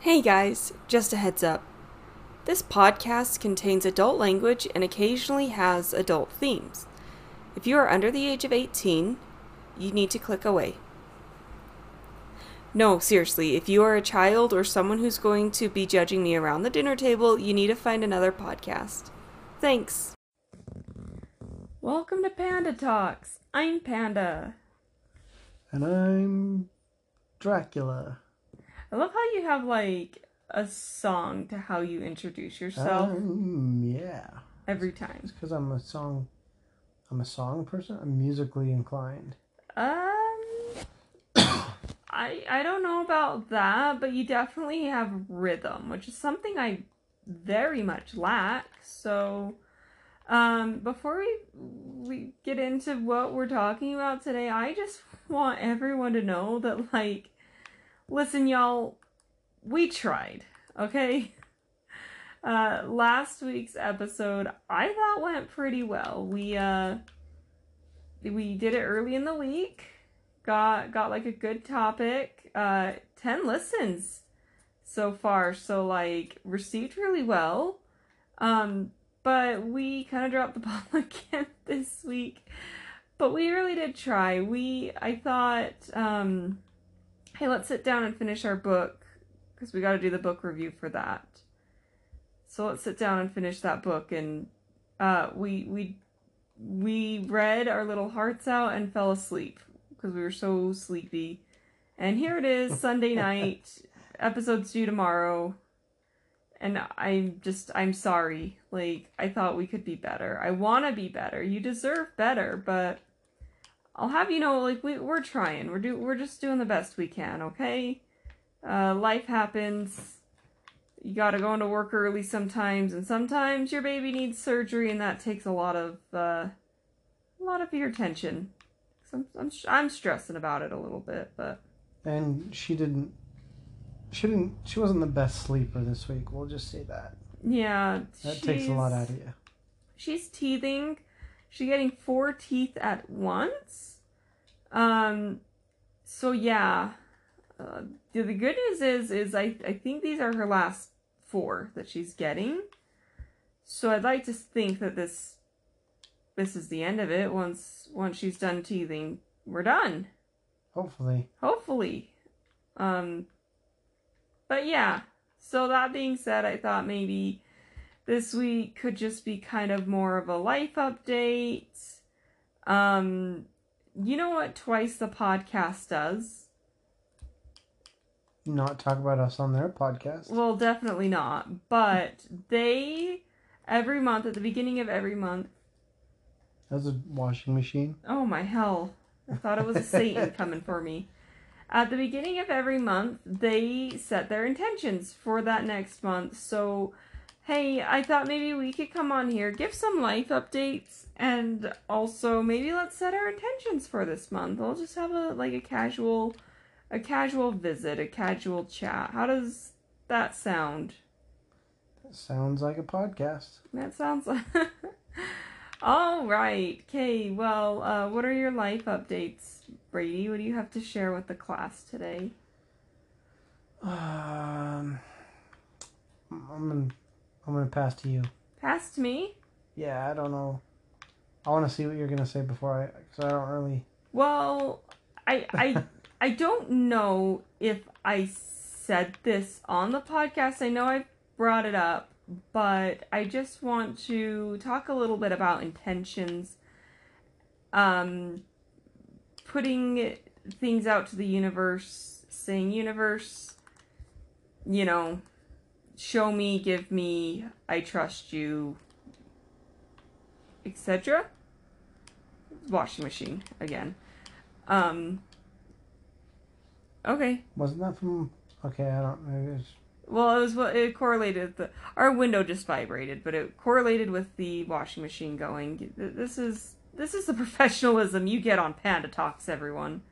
Hey guys, just a heads up. This podcast contains adult language and occasionally has adult themes. If you are under the age of 18, you need to click away. No, seriously, if you are a child or someone who's going to be judging me around the dinner table, you need to find another podcast. Thanks. Welcome to Panda Talks. I'm Panda. And I'm Dracula. I love how you have like a song to how you introduce yourself Um, yeah. every time. It's because I'm a song. I'm a song person. I'm musically inclined. Um, I I don't know about that, but you definitely have rhythm, which is something I very much lack. So, um, before we we get into what we're talking about today, I just want everyone to know that like, listen, y'all, we tried, okay. Uh, last week's episode I thought went pretty well. We uh we did it early in the week got got like a good topic uh 10 listens so far so like received really well um but we kind of dropped the ball again this week but we really did try we i thought um hey let's sit down and finish our book because we got to do the book review for that so let's sit down and finish that book and uh we we we read our little hearts out and fell asleep because we were so sleepy. And here it is, Sunday night. Episode's due tomorrow. And I'm just, I'm sorry. Like, I thought we could be better. I want to be better. You deserve better, but I'll have you know, like, we, we're trying. We're, do, we're just doing the best we can, okay? Uh, life happens. You gotta go into work early sometimes, and sometimes your baby needs surgery, and that takes a lot of, uh, a lot of your attention. I'm, I'm, I'm stressing about it a little bit, but And she didn't. She didn't. She wasn't the best sleeper this week. We'll just say that. yeah, That takes a lot out of you. She's teething. She's getting four teeth at once. Um, so yeah. Uh, the, the good news is, is I, I think these are her last four that she's getting. So I'd like to think that this, this is the end of it. Once, once she's done teething, we're done. Hopefully. Hopefully. Um but yeah. So that being said, I thought maybe this week could just be kind of more of a life update. Um you know what twice the podcast does? Not talk about us on their podcast. Well, definitely not. But they every month at the beginning of every month. That's a washing machine. Oh my hell. I thought it was a Satan coming for me. At the beginning of every month, they set their intentions for that next month. So, hey, I thought maybe we could come on here, give some life updates, and also maybe let's set our intentions for this month. I'll just have a like a casual a casual visit, a casual chat. How does that sound? That sounds like a podcast. That sounds like All right. Okay. Well, uh, what are your life updates, Brady? What do you have to share with the class today? Um, I'm. I'm gonna pass to you. Pass to me. Yeah, I don't know. I want to see what you're gonna say before I, because I don't really. Well, I I I don't know if I said this on the podcast. I know I brought it up, but I just want to talk a little bit about intentions. Um, putting things out to the universe, saying universe, you know, show me, give me, I trust you, etc. Washing machine again. Um. Okay. Wasn't that from? Okay, I don't. Maybe it's, Well, it was what it correlated. The our window just vibrated, but it correlated with the washing machine going. This is this is the professionalism you get on Panda Talks, everyone.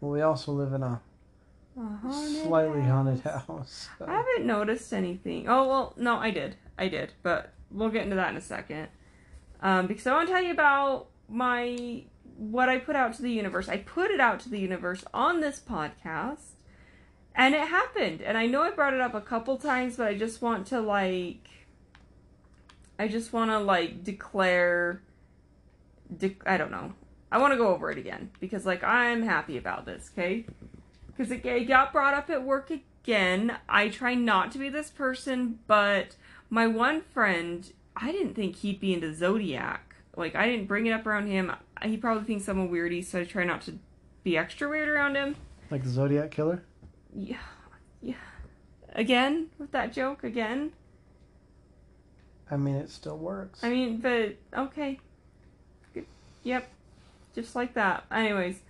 well, we also live in a A haunted slightly haunted house. house. so- I haven't noticed anything. Oh well, no, I did. I did, but we'll get into that in a second. Um, because I want to tell you about my what I put out to the universe. I put it out to the universe on this podcast, And it happened. And I know I brought it up a couple times, but I just want to like I just want to like declare de- I don't know. I want to go over it again because like I'm happy about this, okay? It, it got brought up at work again. I try not to be this person, but my one friend, I didn't think he'd be into zodiac. Like I didn't bring it up around him. He probably thinks I'm a weirdie, so I try not to be extra weird around him. Like the Zodiac killer. Yeah, yeah. Again with that joke again. I mean, it still works. I mean, but okay. Good. Yep. Just like that. Anyways,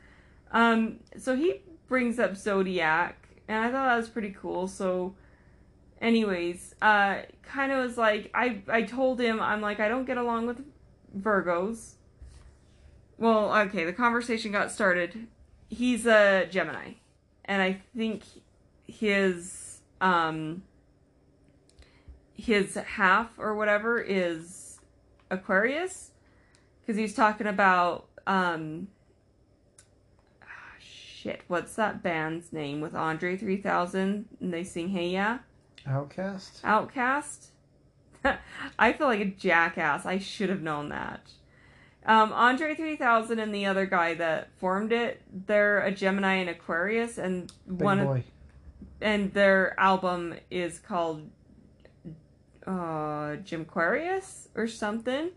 um, so he brings up Zodiac, and I thought that was pretty cool. So, anyways, uh, kind of was like I I told him I'm like I don't get along with Virgos. Well, okay, the conversation got started. He's a Gemini, and I think his um his half or whatever is Aquarius because he's talking about um shit what's that band's name with Andre 3000 and they sing Hey Ya? OutKast. OutKast I feel like a jackass. I should have known that. Um Andre 3000 and the other guy that formed it they're a Gemini and Aquarius and Big one of and their album is called uh Jim Aquarius or something.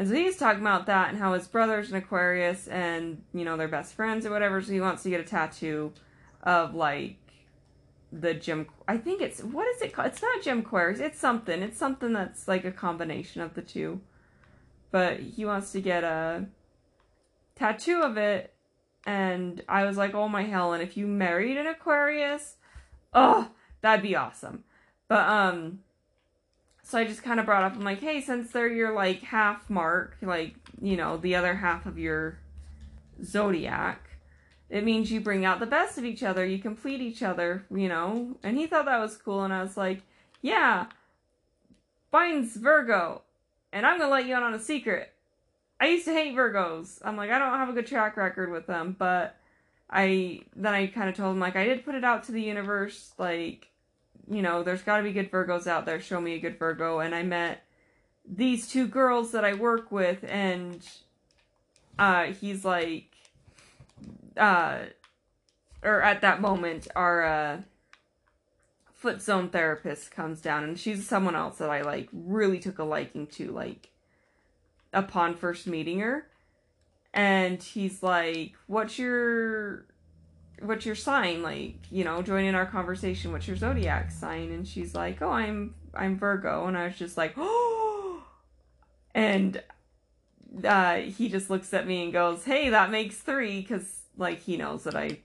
And so he's talking about that and how his brother's an Aquarius and you know they're best friends or whatever. So he wants to get a tattoo of like the Jim. I think it's what is it called? It's not Jim Aquarius. It's something. It's something that's like a combination of the two. But he wants to get a tattoo of it, and I was like, oh my Helen, if you married an Aquarius, oh, that'd be awesome. But um so I just kind of brought up I'm like, "Hey, since they're your like half mark, like, you know, the other half of your zodiac, it means you bring out the best of each other, you complete each other, you know?" And he thought that was cool and I was like, "Yeah, mine's Virgo, and I'm to let you in on a secret. I used to hate Virgos. I'm like, I don't have a good track record with them, but I then I kind of told him like I did put it out to the universe like you know there's got to be good Virgos out there show me a good Virgo. And I met these two girls that I work with and uh he's like uh or at that moment our uh foot zone therapist comes down. And she's someone else that I like really took a liking to like upon first meeting her. And he's like what's your what's your sign like you know join in our conversation what's your zodiac sign and she's like oh i'm i'm virgo and i was just like oh and uh he just looks at me and goes hey that makes three because like he knows that i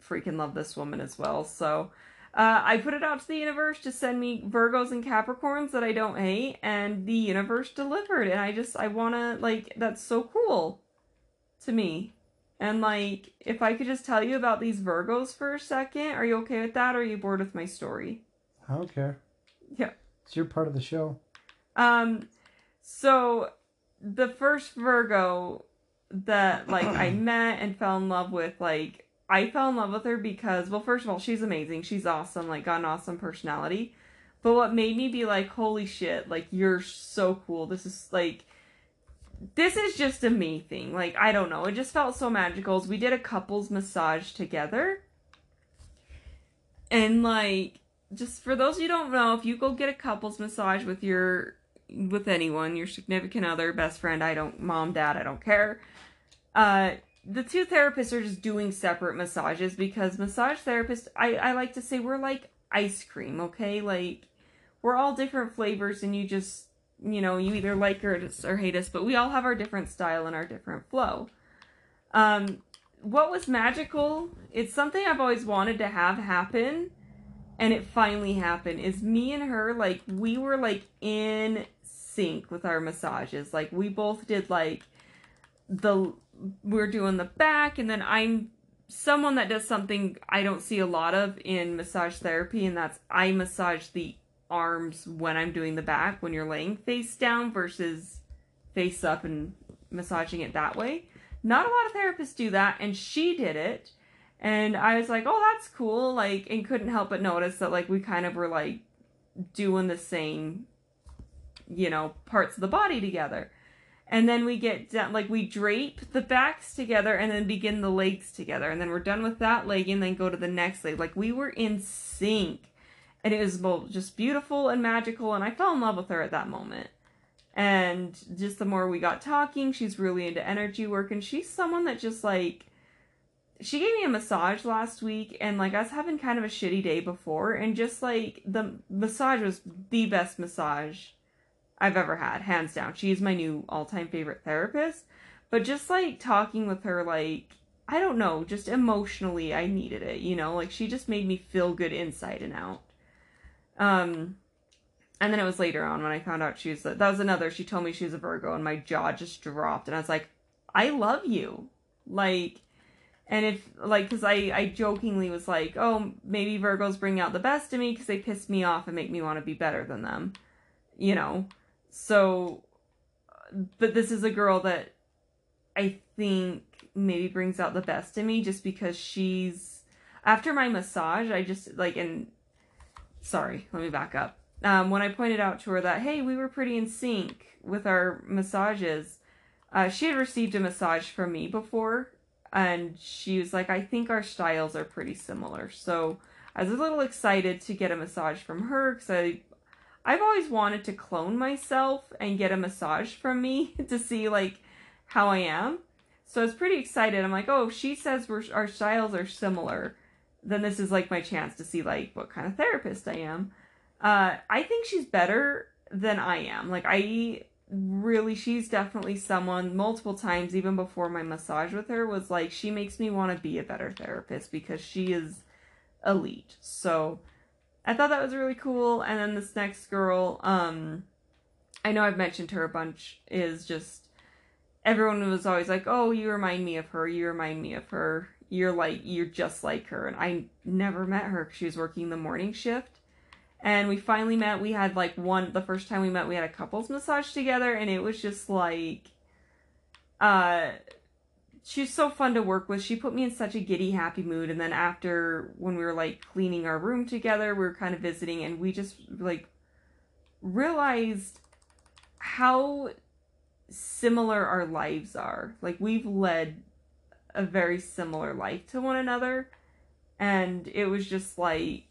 freaking love this woman as well so uh, I put it out to the universe to send me Virgos and Capricorns that I don't hate, and the universe delivered. And I just, I wanna, like, that's so cool to me. And like, if I could just tell you about these Virgos for a second, are you okay with that? Or are you bored with my story? I don't care. Yeah. It's your part of the show. Um, so the first Virgo that like I met and fell in love with, like I fell in love with her because, well, first of all, she's amazing. She's awesome. Like, got an awesome personality. But what made me be like, holy shit, like you're so cool. This is like this is just a me thing. Like, I don't know. It just felt so magical. We did a couples massage together. And like just for those you don't know, if you go get a couples massage with your with anyone, your significant other, best friend, I don't mom, dad, I don't care. Uh the two therapists are just doing separate massages because massage therapists I, I like to say we're like ice cream, okay? Like we're all different flavors and you just you know, you either like us or hate us, but we all have our different style and our different flow. Um, what was magical? It's something I've always wanted to have happen, and it finally happened. Is me and her like we were like in sync with our massages. Like we both did like the we're doing the back, and then I'm someone that does something I don't see a lot of in massage therapy, and that's I massage the arms when I'm doing the back when you're laying face down versus face up and massaging it that way. Not a lot of therapists do that, and she did it. And I was like, oh, that's cool. Like, and couldn't help but notice that, like, we kind of were, like, doing the same, you know, parts of the body together. And then we get down, like, we drape the backs together and then begin the legs together. And then we're done with that leg and then go to the next leg. Like, we were in sync. And it was both just beautiful and magical. And I fell in love with her at that moment. And just the more we got talking, she's really into energy work. And she's someone that just, like, she gave me a massage last week and like I was having kind of a shitty day before and just like the massage was the best massage I've ever had, hands down. She's my new all-time favorite therapist. But just like talking with her like I don't know, just emotionally I needed it, you know? Like she just made me feel good inside and out. Um and then it was later on when I found out she was a, that was another she told me she was a Virgo and my jaw just dropped and I was like, "I love you." Like and if like because I I jokingly was like, oh maybe Virgos bring out the best in me because they piss me off and make me want to be better than them, you know. So, but this is a girl that I think maybe brings out the best in me just because she's after my massage I just like and sorry let me back up um, when I pointed out to her that hey we were pretty in sync with our massages uh, she had received a massage from me before and she was like, I think our styles are pretty similar. So I was a little excited to get a massage from her because I, I've always wanted to clone myself and get a massage from me to see like how I am. So I was pretty excited. I'm like, oh, she says we're, our styles are similar, then this is like my chance to see like what kind of therapist I am. Uh, I think she's better than I am. Like I really she's definitely someone multiple times even before my massage with her was like she makes me want to be a better therapist because she is elite so i thought that was really cool and then this next girl um i know i've mentioned her a bunch is just everyone was always like oh you remind me of her you remind me of her you're like you're just like her and i never met her because she was working the morning shift and we finally met. We had like one the first time we met, we had a couples massage together, and it was just like, uh, she's so fun to work with. She put me in such a giddy, happy mood. And then after when we were like cleaning our room together, we were kind of visiting, and we just like realized how similar our lives are. Like we've led a very similar life to one another, and it was just like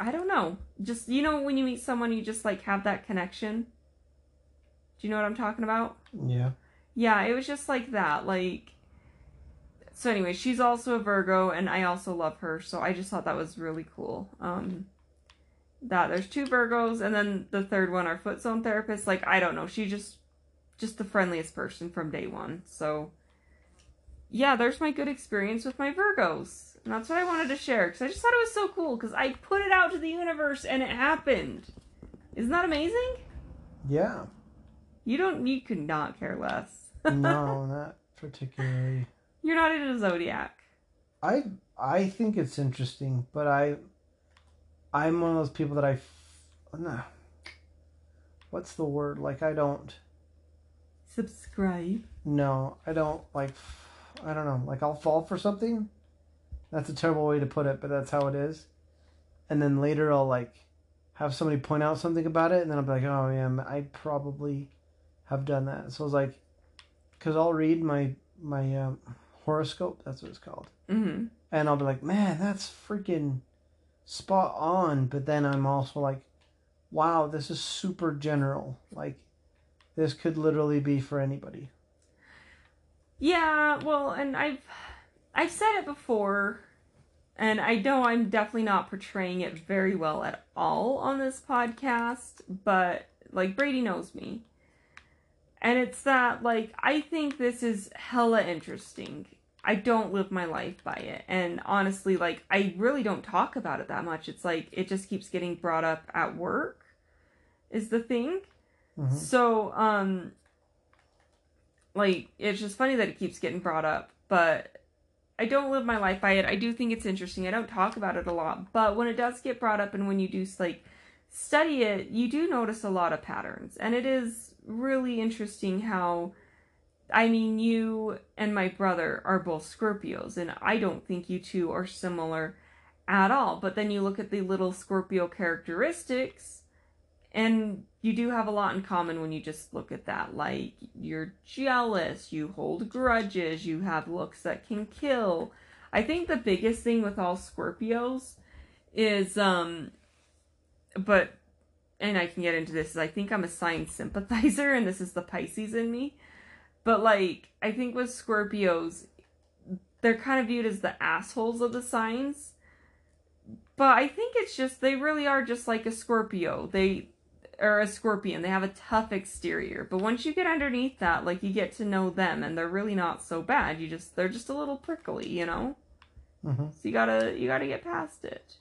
I don't know. Just you know when you meet someone you just like have that connection. Do you know what I'm talking about? Yeah. Yeah, it was just like that. Like so anyway, she's also a Virgo and I also love her, so I just thought that was really cool. Um that there's two Virgos and then the third one our foot zone therapist, like I don't know, she just just the friendliest person from day one. So yeah, there's my good experience with my Virgos. And that's what I wanted to share because I just thought it was so cool because I put it out to the universe and it happened. Isn't that amazing? Yeah. You don't. You could not care less. no, not particularly. You're not into zodiac. I I think it's interesting, but I I'm one of those people that I nah, what's the word? Like I don't subscribe. No, I don't like I don't know. Like I'll fall for something that's a terrible way to put it, but that's how it is. And then later I'll like have somebody point out something about it, and then I'll be like, oh yeah, I probably have done that. So I was like, because I'll read my my um, horoscope. That's what it's called. Mm-hmm. And I'll be like, man, that's freaking spot on. But then I'm also like, wow, this is super general. Like, this could literally be for anybody. Yeah, well, and I've I've said it before, and I know I'm definitely not portraying it very well at all on this podcast, but like Brady knows me. And it's that, like, I think this is hella interesting. I don't live my life by it. And honestly, like, I really don't talk about it that much. It's like, it just keeps getting brought up at work, is the thing. Mm-hmm. So, um, like, it's just funny that it keeps getting brought up. But I don't live my life by it. I do think it's interesting. I don't talk about it a lot, but when it does get brought up and when you do like study it, you do notice a lot of patterns. And it is really interesting how I mean, you and my brother are both Scorpios, and I don't think you two are similar at all. But then you look at the little Scorpio characteristics, and you do have a lot in common when you just look at that. Like, you're jealous, you hold grudges, you have looks that can kill. I think the biggest thing with all Scorpios is, um, but, and I can get into this, is I think I'm a sign sympathizer, and this is the Pisces in me. But, like, I think with Scorpios, they're kind of viewed as the assholes of the signs. But I think it's just, they really are just like a Scorpio. They, or a scorpion. They have a tough exterior, but once you get underneath that, like you get to know them, and they're really not so bad. You just they're just a little prickly, you know. Mm-hmm. So you gotta you gotta get past it.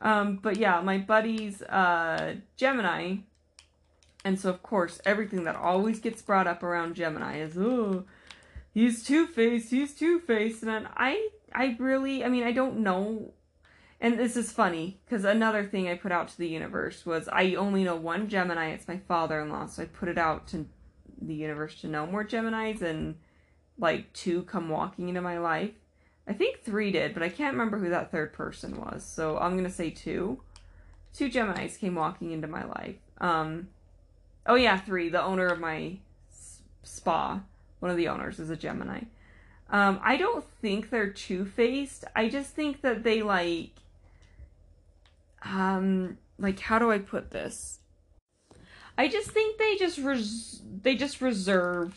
Um, but yeah, my buddy's uh, Gemini, and so of course everything that always gets brought up around Gemini is oh, he's two faced, he's two faced, and I I really I mean I don't know and this is funny because another thing I put out to the universe was I only know one Gemini. It's my father in law. So I put it out to the universe to know more Geminis, and like two come walking into my life. I think three did, but I can't remember who that third person was. So I'm going to say two. Two Geminis came walking into my life. Um, oh, yeah, three. The owner of my spa, one of the owners, is a Gemini. Um, I don't think they're two faced. I just think that they like um like how do I put this? I just think they just res- they just reserve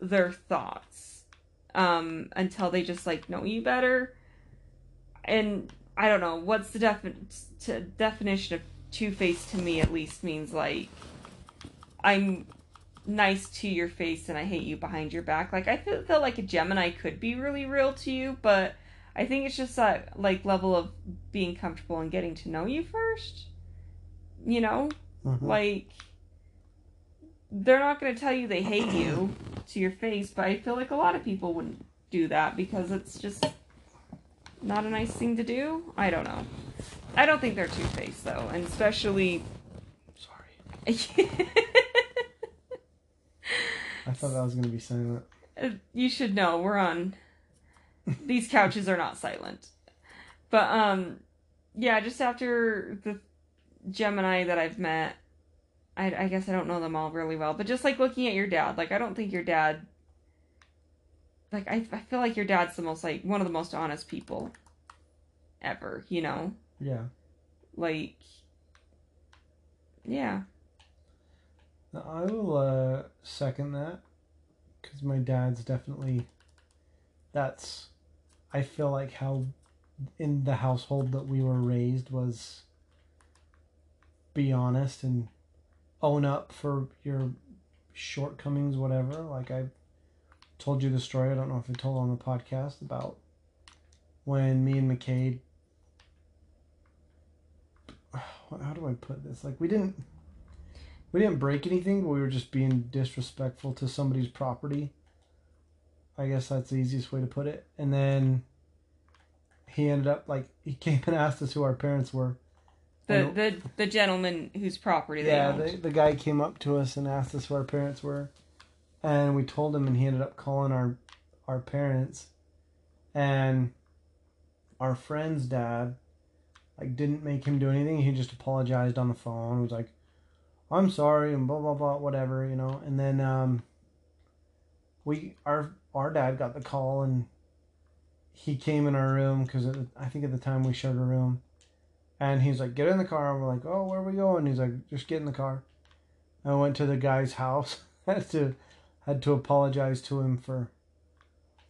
their thoughts um until they just like know you better. And I don't know what's the defi- t- definition of two-faced to me at least means like I'm nice to your face and I hate you behind your back. Like I feel, feel like a Gemini could be really real to you, but I think it's just that like level of being comfortable and getting to know you first. You know, Mhm. like they're not going to tell you they hate you to your face, but I feel like a lot of people wouldn't do that because it's just not a nice thing to do. I don't know. I don't think they're two faced though, and especially. Sorry. I thought that was gonna be silent. you should know we're on these couches are not silent but um yeah just after the gemini that i've met I, I guess i don't know them all really well but just like looking at your dad like i don't think your dad like I, I feel like your dad's the most like one of the most honest people ever you know Yeah. like yeah Now, I will uh, second that because my dad's definitely. That's, I feel like how, in the household that we were raised was. Be honest and own up for your shortcomings, whatever. Like I told you the story. I don't know if I told on the podcast about when me and McCade. How do I put this? Like we didn't we didn't break anything, but we were just being disrespectful to somebody's property. I guess that's the easiest way to put it. And then he ended up like he came and asked us who our parents were. the And- the the gentleman whose property they yeah, the, the guy came up to us and asked us who our parents were, and we told him, and he ended up calling our our parents, and our friend's dad, like, didn't make him do anything. He just apologized on the phone. He was like, "I'm sorry," and blah blah blah, whatever, you know. And then um, we our our dad got the call, and he came in our room because I think at the time we shared a room. And he's like, get in the car. And we're like, oh, where are we going? He's like, just get in the car. I went to the guy's house. had to had to apologize to him for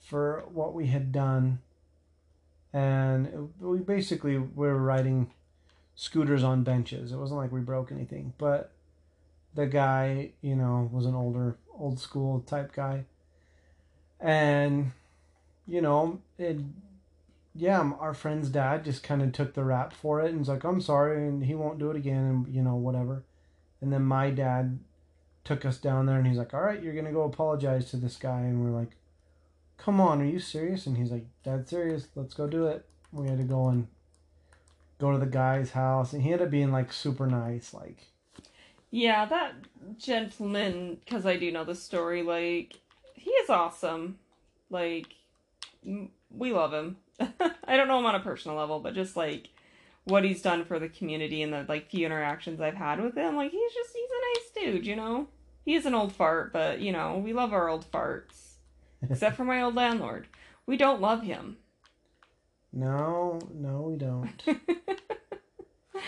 for what we had done. And we basically we were riding scooters on benches. It wasn't like we broke anything, but the guy, you know, was an older old school type guy. And you know, it yeah, our friend's dad just kind of took the rap for it and was like, I'm sorry, and he won't do it again, and you know, whatever. And then my dad took us down there and he's like, All right, you're to go apologize to this guy. And we're like, Come on, are you serious? And he's like, Dad's serious, let's go do it. We had to go and go to the guy's house, and he ended up being like super nice. Like, Yeah, that gentleman, because I do know the story, like, he is awesome. Like we love him. I don't know him on a personal level, but just like what he's done for the community and the like few interactions I've had with him, like he's just he's a nice dude, you know. He is an old fart, but you know we love our old farts, except for my old landlord. We don't love him. No, no, we don't.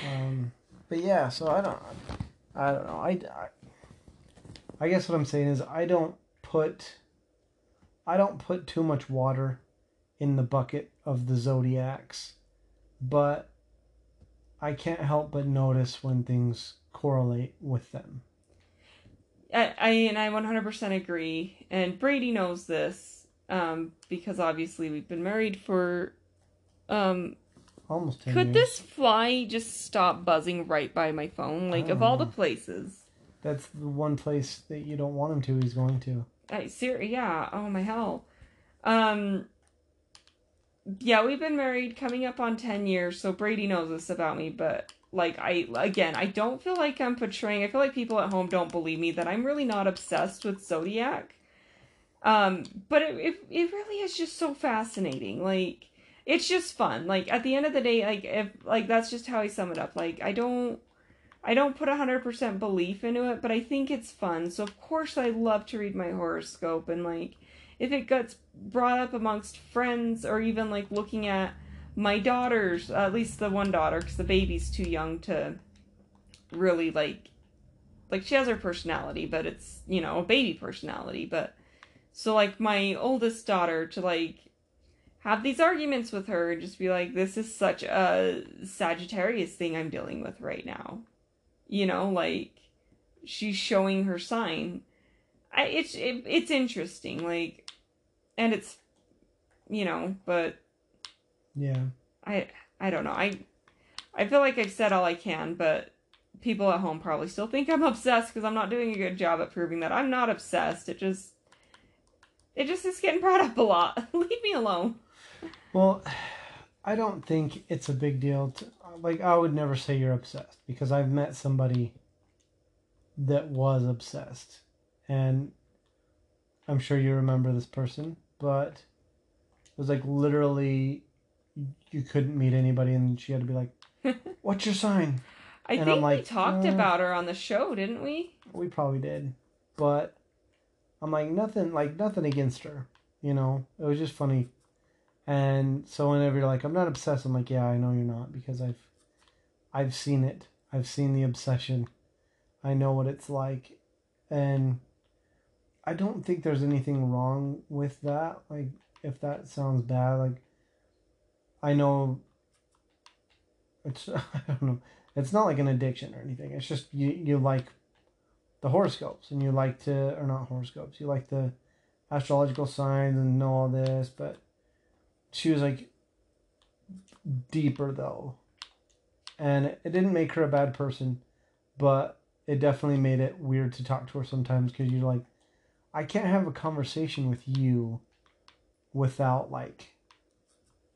um, but yeah, so I don't, I don't know. I, I, I guess what I'm saying is I don't put, I don't put too much water in the bucket of the zodiacs, but I can't help but notice when things correlate with them. I, I and I 100% agree. And Brady knows this um, because obviously we've been married for. Um, Almost 10 could years. this fly just stop buzzing right by my phone? Like, of all the places. That's the one place that you don't want him to, he's going to. I ser- yeah. Oh my hell. Um. Yeah, we've been married coming up on ten years, so Brady knows this about me. But like, I again, I don't feel like I'm portraying. I feel like people at home don't believe me that I'm really not obsessed with zodiac. Um, but it it, it really is just so fascinating. Like, it's just fun. Like at the end of the day, like if like that's just how I sum it up. Like I don't. I don't put 100% belief into it, but I think it's fun. So, of course, I love to read my horoscope. And, like, if it gets brought up amongst friends or even, like, looking at my daughters, at least the one daughter, because the baby's too young to really, like, like, she has her personality, but it's, you know, a baby personality. But, so, like, my oldest daughter to, like, have these arguments with her and just be like, this is such a Sagittarius thing I'm dealing with right now you know like she's showing her sign. I, it's it, it's interesting like and it's you know but Yeah. i i don't know. I i feel like i've said all i can but people at home probably still think i'm obsessed because i'm not doing a good job at proving that. I'm not obsessed. It just it just is getting brought up a lot. Leave me alone. Well, I don't think it's a big deal. To, like, I would never say you're obsessed because I've met somebody that was obsessed. And I'm sure you remember this person, but it was like literally you couldn't meet anybody and she had to be like, What's your sign? i And think I'm we talked uh, about her on the show didn't we We probably did. But I'm like, nothing, like, nothing against her. You know, it was just funny. And so whenever you're like, I'm not obsessed, I'm like, yeah, I know you're not because I've, I've seen it. I've seen the obsession. I know what it's like. And I don't think there's anything wrong with that. Like, if that sounds bad, like, I know it's, I don't know. It's not like an addiction or anything. It's just you, you like the horoscopes and you like to, or not horoscopes, you like the astrological signs and know all this, but she was like deeper though. And it didn't make her a bad person, but it definitely made it weird to talk to her sometimes because you're like, I can't have a conversation with you without like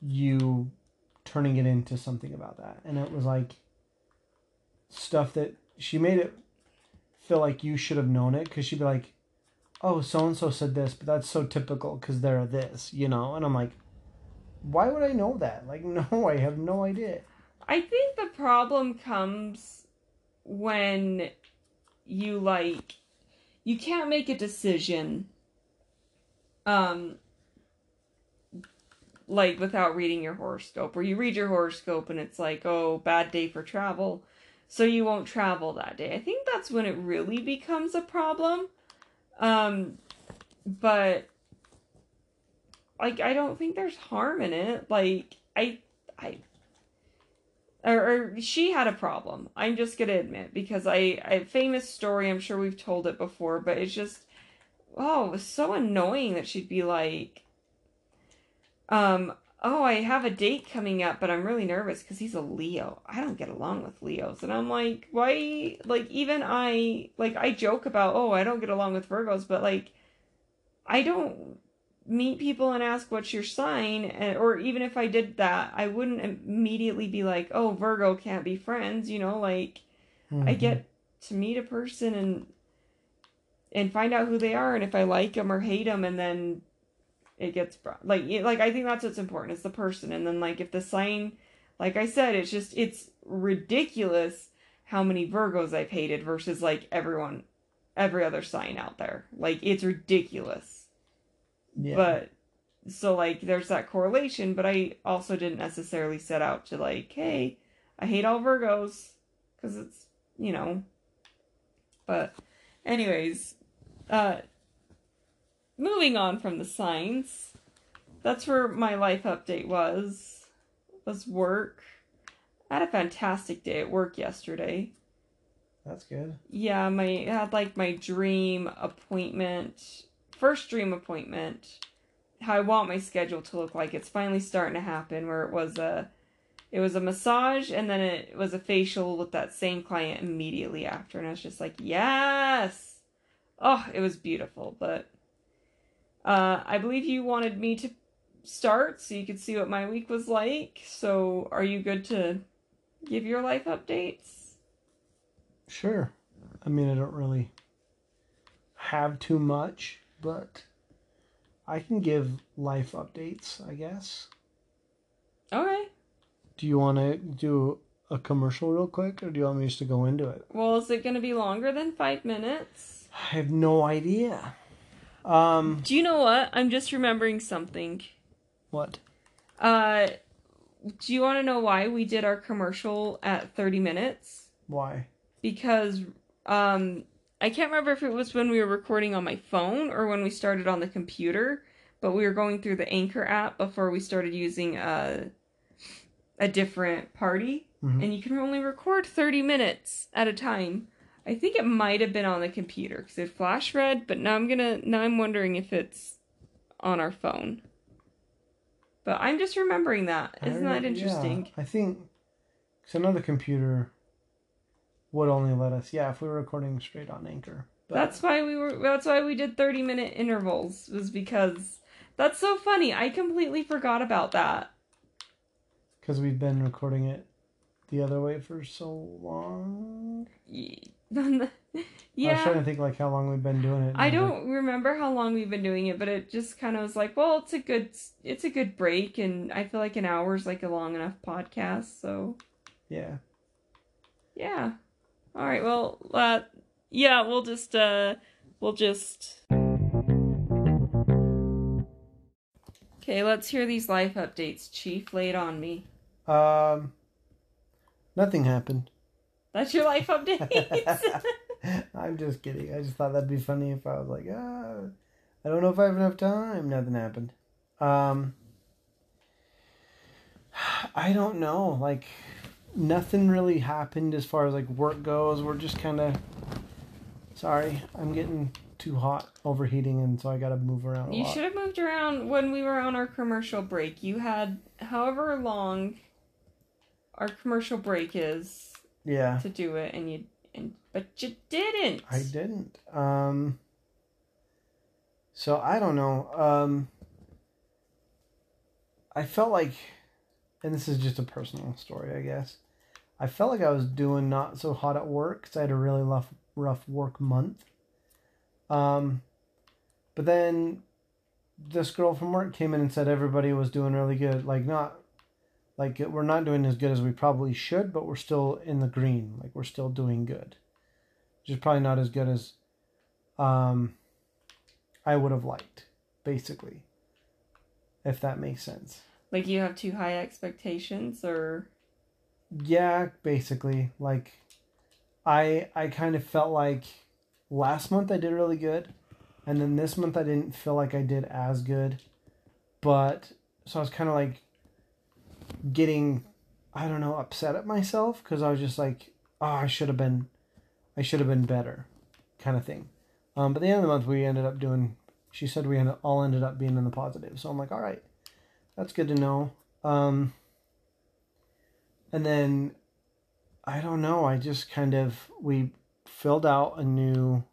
you turning it into something about that. And it was like stuff that she made it feel like you should have known it because she'd be like, oh, so and so said this, but that's so typical because they're this, you know? And I'm like, why would I know that? Like, no, I have no idea. I think the problem comes when you like you can't make a decision um like without reading your horoscope or you read your horoscope and it's like oh bad day for travel so you won't travel that day i think that's when it really becomes a problem um but like i don't think there's harm in it like i i or, or she had a problem. I'm just gonna admit because I, I famous story. I'm sure we've told it before, but it's just oh, it was so annoying that she'd be like, um, oh, I have a date coming up, but I'm really nervous because he's a Leo. I don't get along with Leos, and I'm like, why? Like even I like I joke about oh, I don't get along with Virgos, but like I don't meet people and ask what's your sign and, or even if i did that i wouldn't immediately be like oh virgo can't be friends you know like i Mhm. get to meet a person and and find out who they are and if I like them or hate them, and then it gets like like I think that's what's important. It's the person, and then like if the sign, like I said, it's just it's ridiculous how many Virgos I've hated versus like everyone, every other sign out there. Like it's ridiculous. Yeah. But so like there's that correlation, but I also didn't necessarily set out to like, hey, I hate all Virgos because it's you know. But, anyways, uh, moving on from the signs, that's where my life update was. Was work. I had a fantastic day at work yesterday. that's good. Yeah, my I had like my dream appointment, first dream appointment. How I want my schedule to look like. It's finally starting to happen. Where it was a, it was a massage and then it was a facial with that same client immediately after, and I was just like, yes, oh, it was beautiful. But, uh, I believe you wanted me to start so you could see what my week was like. So, are you good to give your life updates? Sure. I mean, I don't really have too much, but I can give life updates, I guess. All right. Do you want to do a commercial real quick, or do you want me just to go into it? Well, is it going to be longer than five minutes? I have no idea. Um, Do you know what? I'm just remembering something. what? Uh, do you want to know why we did our commercial at 30 minutes? Why? Because, um, I can't remember if it was when we were recording on my phone or when we started on the computer, but we were going through the Anchor app before we started using a, a different party. Mhm. And you can only record 30 minutes at a time. I think it might have been on the computer because it flash read, but now I'm gonna now I'm wondering if it's on our phone. But I'm just remembering that. Isn't that interesting? Yeah, I think because another computer would only let us. Yeah, if we were recording straight on Anchor. But That's why we were. That's why we did 30 minute intervals. Was because that's so funny. I completely forgot about that. because we've been recording it the other way for so long. yeah i was trying to think like how long we've been doing it. I don't remember how long we've been doing it, but it just kind of was like, well, it's a good, it's a good break, and I feel like an hour is like a long enough podcast. So yeah. yeah, all right. Well, uh, yeah, we'll just, uh, we'll just. Okay, let's hear these life updates, Chief. Lay it on me. Um, nothing happened. That's your life updates. I'm just kidding. I just thought that'd be funny if I was like, ah, I don't know if I have enough time. Nothing happened. Um, I don't know. Like, nothing really happened as far as like work goes. We're just kind of. Sorry, I'm getting too hot, overheating, and so I gotta move around a You lot. should have moved around when we were on our commercial break. You had however long our commercial break is Yeah, to do it, and you and but you didn't. I didn't. Um. So I don't know. Um. I felt like, and this is just a personal story, I guess. I felt like I was doing not so hot at work because I had a really rough, rough work month. Um, but then this girl from work came in and said everybody was doing really good. Like not, like we're not doing as good as we probably should, but we're still in the green. Like we're still doing good, which is probably not as good as, um, I would have liked, basically. If that makes sense. Like you have too high expectations, or Yeah, basically. Like I I kind of felt like last month I did really good and then this month I didn't feel like I did as good. But so I was kind of like getting I don't know, upset at myself cuz I was just like, "Oh, I should have been I should have been better." kind of thing. Um but at the end of the month we ended up doing she said we all ended up being in the positive. So I'm like, "All right. That's good to know." Um and then I don't know, I just kind of we filled out a new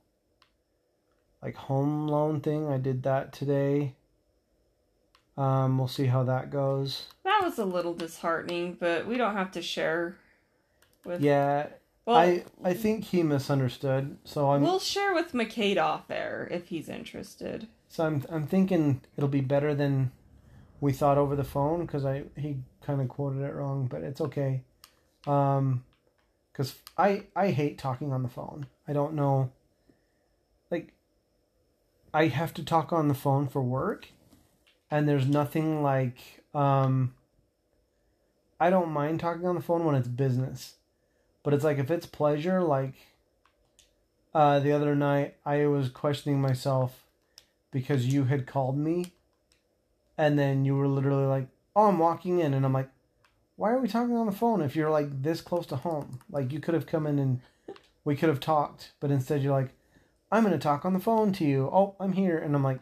like home loan thing. I did that today. Um we'll see how that goes. that was a little disheartening. But we don't have to share with. Yeah, Well, I I think he misunderstood. So I'm we'll share with McCade off air if he's interested. so I'm I'm thinking it'll be better than we thought over the phone because I he kind of quoted it wrong, but it's okay. Um, because I I hate talking on the phone. I don't know. Like, I have to talk on the phone for work, and there's nothing like um. I don't mind talking on the phone when it's business, but it's like if it's pleasure, like. Uh, the other night I was questioning myself because you had called me and then you were literally like, "Oh, I'm walking in," and I'm like, "Why are we talking on the phone if you're like this close to home? Like you could have come in and we could have talked, but instead you're like, I'm gonna talk on the phone to you. Oh, I'm here," and I'm like,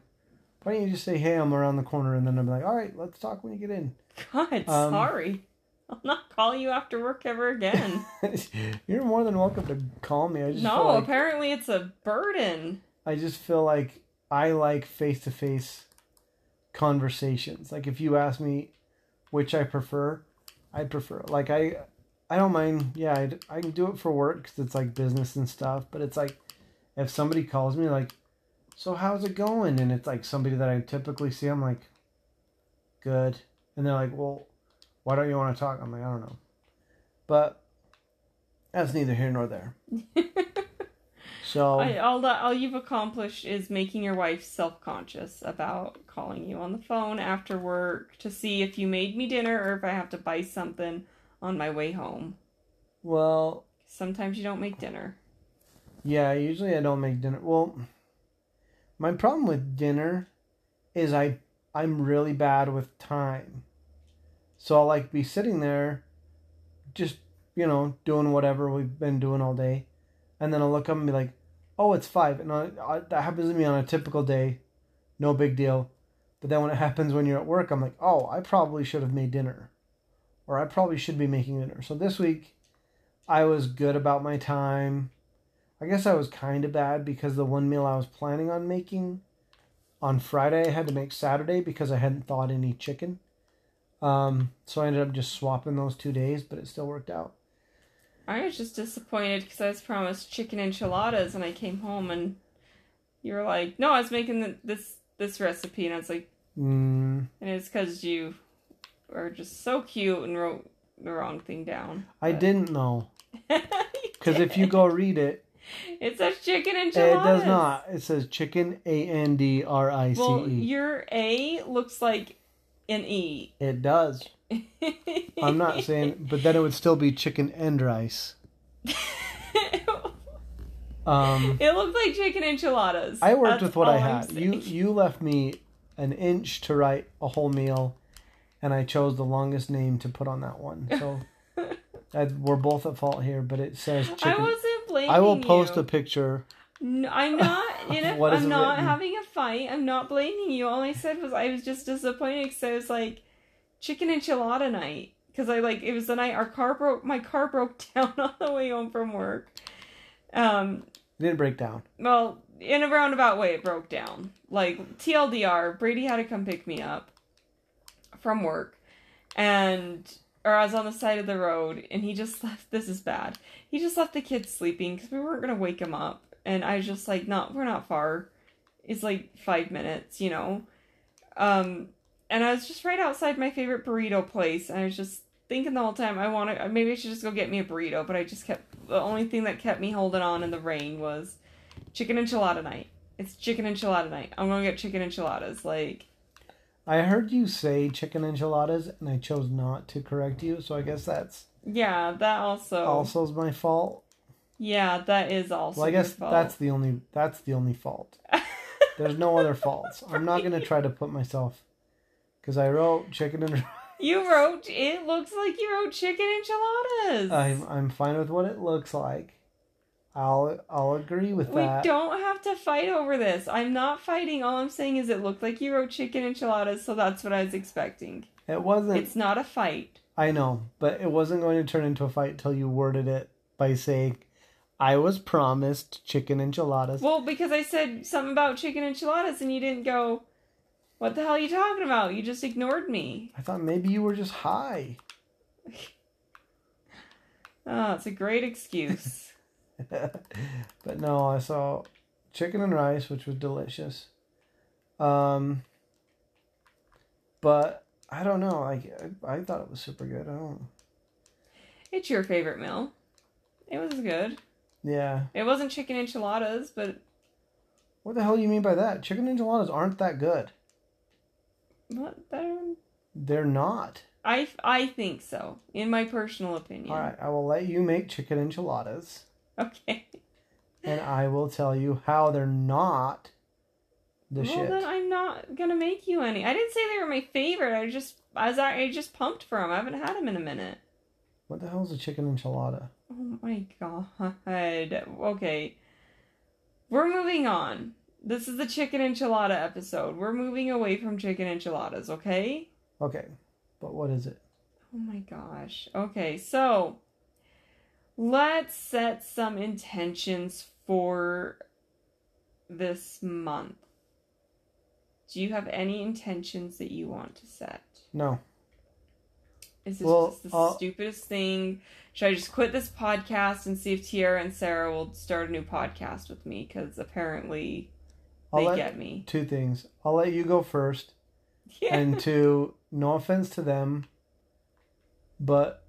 "Why don't you just say, hey, I'm around the corner,' and then I'm like, all right, let's talk when you get in." God, Um, sorry. I'll not call you after work ever again. you're more than welcome to call me. I just no, like, apparently it's a burden. I just feel like I like face to face conversations. Like if you ask me which I prefer, I prefer like I I don't mind. Yeah, I, I can do it for work because it's like business and stuff. But it's like if somebody calls me like, so how's it going? And it's like somebody that I typically see. I'm like, good. And they're like, well, why don't you want to talk? I'm like, I don't know. But that's neither here nor there. So I, all that all you've accomplished is making your wife self conscious about calling you on the phone after work to see if you made me dinner or if I have to buy something on my way home. well, Sometimes you don't make dinner. Yeah, usually I don't make dinner. Well, my problem with dinner is I I'm really bad with time. So I'll like be sitting there just, you know, doing whatever we've been doing all day. And then I'll look up and be like, "Oh, it's 5." And I, I, that happens to me on a typical day. No big deal. But then when it happens when you're at work, I'm like, "Oh, I probably should have made dinner." Or I probably should be making dinner. So this week I was good about my time. I guess I was kind of bad because the one meal I was planning on making on Friday I had to make Saturday because I hadn't thawed any chicken. Um, so I ended up just swapping those two days, but it still worked out. I was just disappointed because I was promised chicken enchiladas and I came home and you were like, "No, I was making the, this this recipe," and I was like, Mm, and it's because you are just so cute and wrote the wrong thing down. I But- didn't know because if you go read it, it says chicken enchiladas. it does not. It says chicken A N D R I C Well, E. your A looks like an E. It does. I'm not saying, but then it would still be chicken and rice. Um, it looked like chicken enchiladas. I worked That's with what I had. You you left me an inch to write a whole meal, and I chose the longest name to put on that one. So I, we're both at fault here. But it says chicken. I wasn't blaming I will post you. a picture. No, I'm not in a, What I'm not written? having a fight. I'm not blaming you. All I said was I was just disappointed because I was like chicken enchilada night because I like it was the night our car broke. My car broke down on the way home from work. Um, It didn't break down. well, in a roundabout way, it broke down. Like TLDR, Brady had to come pick me up from work, and or I was on the side of the road, and he just left. This is bad. He just left the kids sleeping because we weren't gonna wake him up, and I was just like, not, we're not far. It's like five minutes, you know. Um, and I was just right outside my favorite burrito place, and I was just thinking the whole time, I want to. Maybe I should just go get me a burrito, but I just kept. The only thing that kept me holding on in the rain was chicken enchilada night. It's chicken enchilada night. I'm gonna get chicken enchiladas. Like, I heard you say chicken enchiladas, and I chose not to correct you. So I guess that's yeah, that also. also is my fault. Yeah, that is also. Well, I guess that's the only that's the only fault. There's no other faults. I'm not gonna try to put myself because I wrote chicken and You wrote. It looks like you wrote chicken enchiladas. I'm I'm fine with what it looks like. I'll I'll agree with we that. We don't have to fight over this. I'm not fighting. All I'm saying is it looked like you wrote chicken enchiladas, so that's what I was expecting. It wasn't. It's not a fight. I know, but it wasn't going to turn into a fight till you worded it by saying, "I was promised chicken enchiladas." Well, because I said something about chicken enchiladas and you didn't go, what the hell are you talking about? You just ignored me. I thought maybe you were just high. Oh, it's a great excuse. but no, I saw chicken and rice, which was delicious. Um, but I don't know. I, I, I thought it was super good. I don't. it's your favorite meal. It was good. Yeah. It wasn't chicken enchiladas, but What the hell do you mean by that? Chicken enchiladas aren't that good. What? That, They're not. I I think so, in my personal opinion. All right, I will let you make chicken enchiladas, Okay. and I will tell you how they're not the well, shit. then I'm not gonna make you any. I didn't say they were my favorite. I just I was I just pumped for them. I haven't had them in a minute. What the hell is a chicken enchilada? Oh my god. Okay. We're moving on. This is the chicken enchilada episode. We're moving away from chicken enchiladas, okay? Okay, but what is it? Oh my gosh. Okay, so let's set some intentions for this month. Do you have any intentions that you want to set? No. Is this Well, just the uh, stupidest thing? Should I just quit this podcast and see if Tiara and Sarah will start a new podcast with me? Because apparently I'll they let get me. two things. I'll let you go first, Yeah. and two, no offense to them, but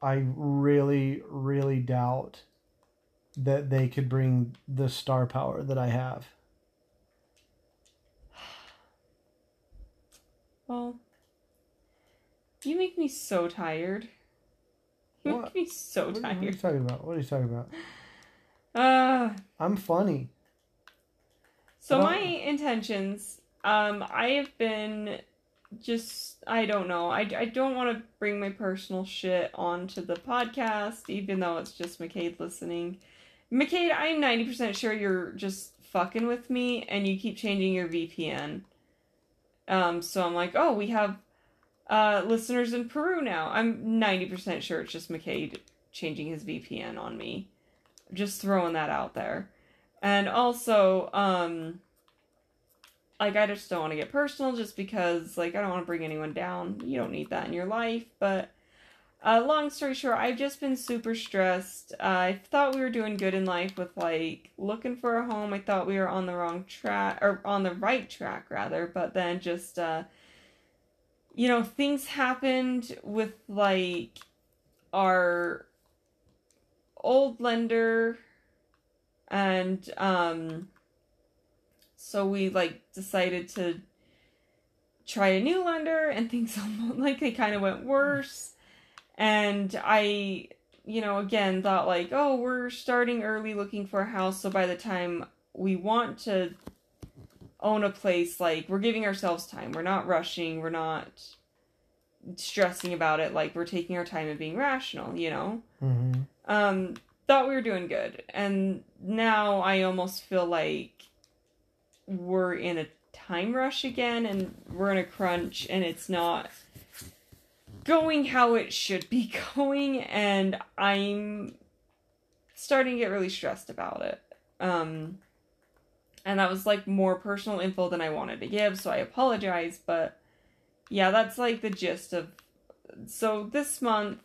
I really, really doubt that they could bring the star power that I have. well, you make me so tired. You What? make me so What, what are you talking about? What are you talking about? Uh, I'm funny. So Well- my intentions, um, I have been just I don't know. I, I don't want to bring my personal shit onto the podcast, even though it's just McCade listening. McCade, I'm 90% sure you're just fucking with me and you keep changing your VPN. Um, so I'm like, oh, we have uh, listeners in Peru now. I'm 90% sure it's just McCade changing his VPN on me. Just throwing that out there. And also, um, like, I just don't want to get personal just because, like, I don't want to bring anyone down. You don't need that in your life. But, uh, long story short, I've just been super stressed. Uh, I thought we were doing good in life with, like, looking for a home. I thought we were on the wrong track, or on the right track, rather. But then just, uh, you know, things happened with, like, our old lender and um so we like decided to try a new lender and things almost like they kind of went worse. And i you know again thought like oh we're starting early looking for a house so by the time we want to own a place like we're giving ourselves time. We're not rushing. We're not stressing about it. Like we're taking our time and being rational you know? Mm-hmm. um thought we were doing good. And now i almost feel like we're in a time rush again and we're in a crunch and it's not going how it should be going. And i'm starting to get really stressed about it. Um and that was like more personal info than i wanted to give so i apologize but yeah that's like the gist of so this month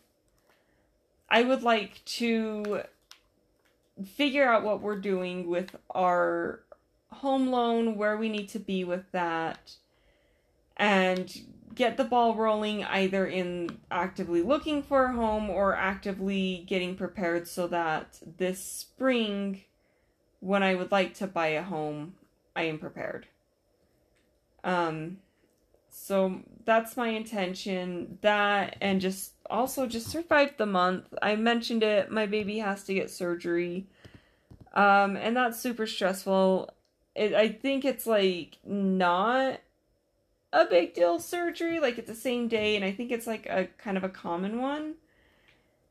I would like to figure out what we're doing with our home loan, where we need to be with that, and get the ball rolling either in actively looking for a home or actively getting prepared so that this spring, when I would like to buy a home, I am prepared. Um, so that's my intention. That and just also just survive the month. I mentioned it. My baby has to get surgery, um, and that's super stressful. It, I think it's like not a big deal surgery. Like it's the same day, and I think it's like a kind of a common one.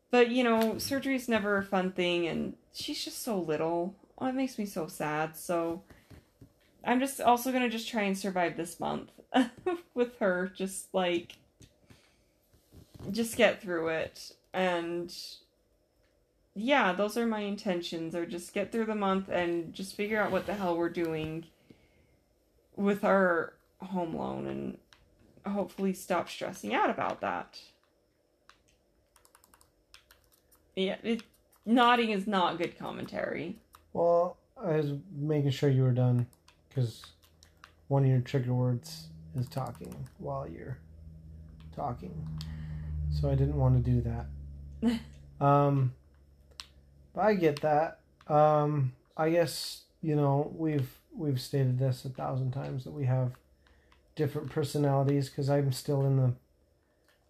But you know, surgery is never a fun thing, and she's just so little. Oh, it makes me so sad. So I'm just also gonna just try and survive this month with her. Just like just get through it and yeah those are my intentions or just get through the month and just figure out what the hell we're doing with our home loan and hopefully stop stressing out about that Yeah, it, nodding is not good commentary. Well, I was making sure you were done because one of your trigger words is talking while you're talking. So I didn't want to do that. um, but I get that. Um, I guess you know we've we've stated this a thousand times that we have different personalities because I'm still in the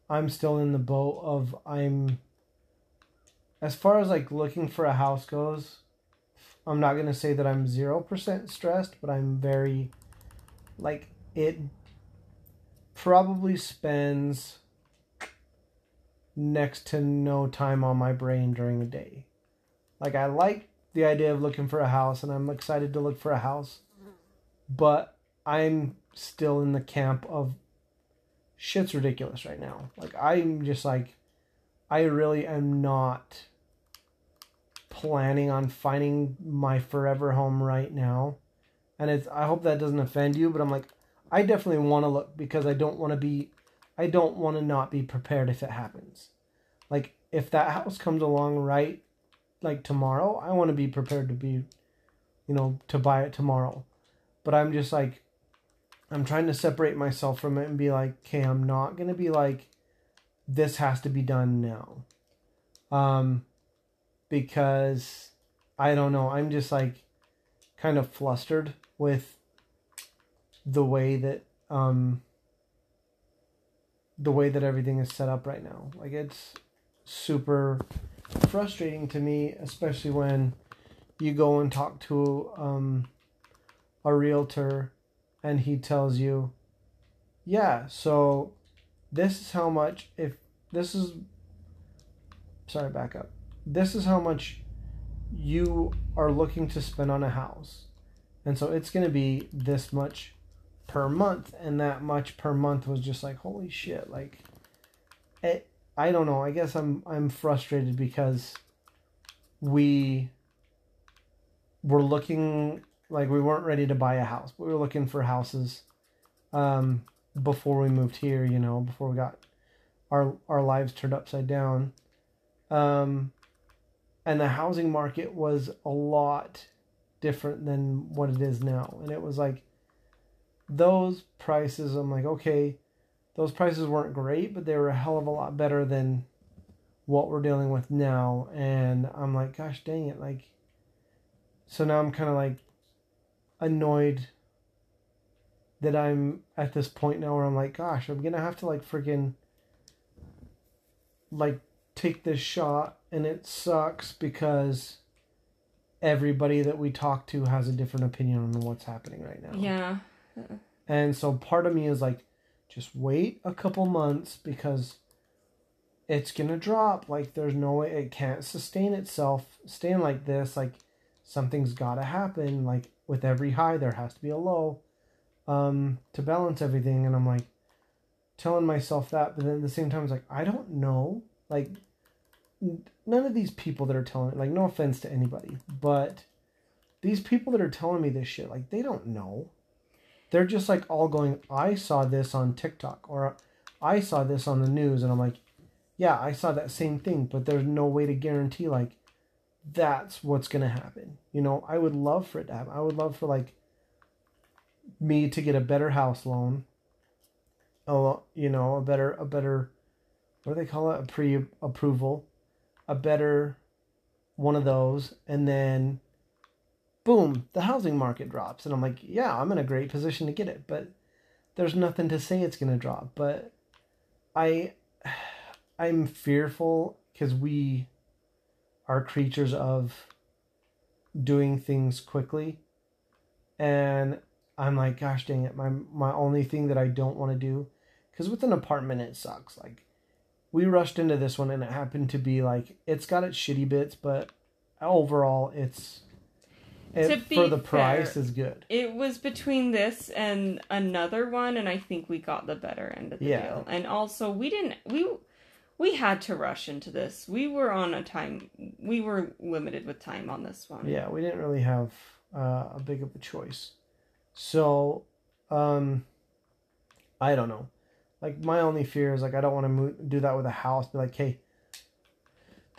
I'm still in the boat of I'm as far as like looking for a house goes, I'm not gonna say that I'm zero percent stressed, but I'm very like it probably spends next to no time on my brain during the day. Like I like the idea of looking for a house and I'm excited to look for a house. But I'm still in the camp of shit's ridiculous right now. Like I'm just like I really am not planning on finding my forever home right now. And it's I hope that doesn't offend you, but I'm like I definitely want to look because I don't want to be I don't want to not be prepared if it happens. Like if that house comes along right like tomorrow, I want to be prepared to be you know, to buy it tomorrow. But I'm just like I'm trying to separate myself from it and be like, "Okay, I'm not to be like this has to be done now." Um because I don't know, I'm just like kind of flustered with the way that um the way that everything is set up right now. Like it's super frustrating to me, especially when you go and talk to um a realtor and he tells you, "Yeah, so this is how much if this is sorry, back up. This is how much you are looking to spend on a house. And so it's going to be this much per month and that much per month was just like holy shit like it i don't know i guess i'm i'm frustrated because we were looking like we weren't ready to buy a house but we were looking for houses um before we moved here you know before we got our our lives turned upside down. Um and the housing market was a lot different than what it is now and it was like those prices, I'm like, okay, those prices weren't great, but they were a hell of a lot better than what we're dealing with now. And I'm like, gosh dang it. Like, so now I'm kind of like annoyed that I'm at this point now where I'm like, gosh, I'm going to have to like freaking like take this shot and it sucks because everybody that we talk to has a different opinion on what's happening right now. Yeah. And so part of me is like, just wait a couple months because it's gonna drop. Like there's no way it can't sustain itself, staying like this. Like something's gotta happen. Like with every high there has to be a low. Um, to balance everything. And I'm like telling myself that, but then at the same time it's like, I don't know. Like none of these people that are telling like no offense to anybody, but these people that are telling me this shit, like they don't know they're just like all going, I saw this on TikTok or I saw this on the news. And I'm like, yeah, I saw that same thing, but there's no way to guarantee like that's what's going to happen. You know, I would love for it to happen. I would love for like me to get a better house loan. Oh, you know, a better, a better, what do they call it? A pre approval, a better one of those. And then boom, the housing market drops. And I'm like, yeah, I'm in a great position to get it. But there's nothing to say it's going to drop. But I, I'm fearful because we are creatures of doing things quickly. And I'm like, gosh dang it, my, my only thing that I don't want to do, because with an apartment, it sucks. Like, we rushed into this one and it happened to be like, it's got its shitty bits, but overall, it's it, for the price fair, is good. It was between this and another one, and I think we got the better end of the yeah. deal. And also, we didn't we we had to rush into this. We were on a time. We were limited with time on this one. Yeah, we didn't really have uh, a big of a choice. So, um, I don't know. Like my only fear is like I don't want to do that with a house. Be like, hey,